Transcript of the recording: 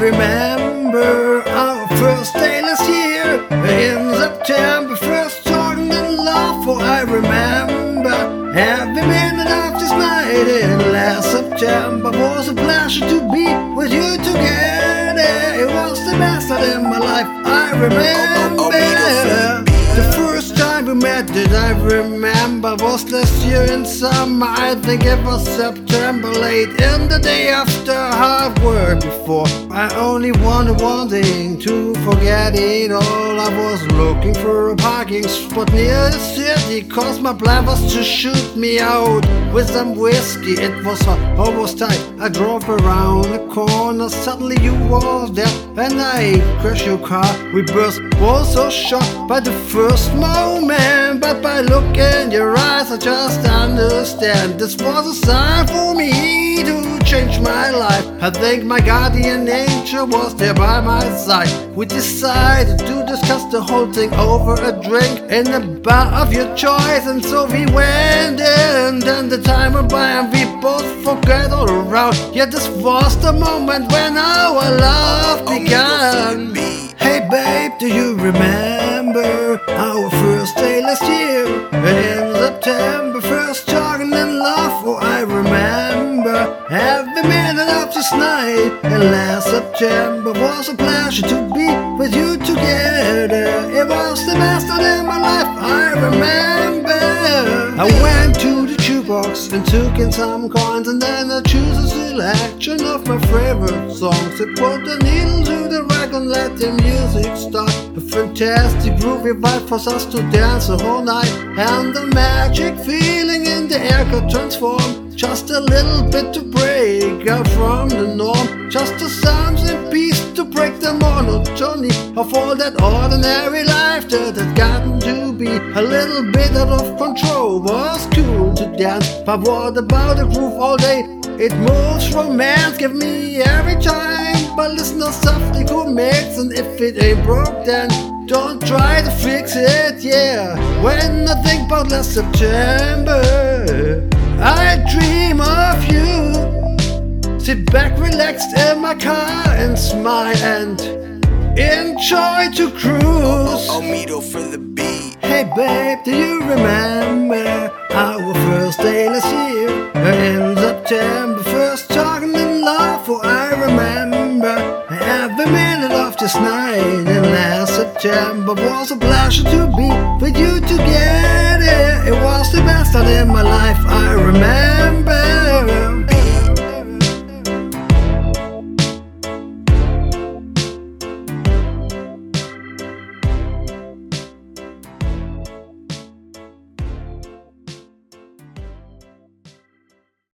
remember our first day last year in September. First talking in love, for I remember every minute of this night in last September was a pleasure to be with you together. It was the best night in my life. I remember. Met, did I remember? Was last year in summer. I think it was September, late in the day after hard work. Before I only wanted one thing to forget it all. I was looking for a parking spot near the city, cause my plan was to shoot me out with some whiskey. It was hot, almost tight. I drove around the corner, suddenly you were there, and I crashed your car. We burst, was so shocked by the first moment, but by look in your eyes, I just understand this was a sign for me to change my life. I think my guardian angel was there by my side. We decided to discuss the whole thing over a drink in the bar of your choice, and so we went in. Then the time went by, and we both forgot all around. Yeah, this was the moment when our love began. Hey babe, do you remember our first day year? In September, first talking in love, oh I remember every minute of this night. And last September was a pleasure to be with you together. It was the best night my life, I remember. I went to the jukebox and took in some coins, and then I chose a selection of my favorite songs. I put the needle to the rack and let the music start. A fantastic groovy vibe for us to dance the whole night, and the magic feeling in the air could transform. Just a little bit to break out from the norm, just a something peace to break the monotony of all that ordinary life that had gotten to be a little bit out of control. Was cool to dance, but what about the groove all day? It moves romance, give me every time. But listen to something who makes, and if it ain't broke, then don't try to fix it. Yeah, when I think about last September, I dream of you. Sit back, relaxed in my car, and smile and enjoy to cruise. Omido for the. Hey babe, do you remember our first day last year? In September, first talking in love, for I remember every minute of this night. And last September was a pleasure to be with you together.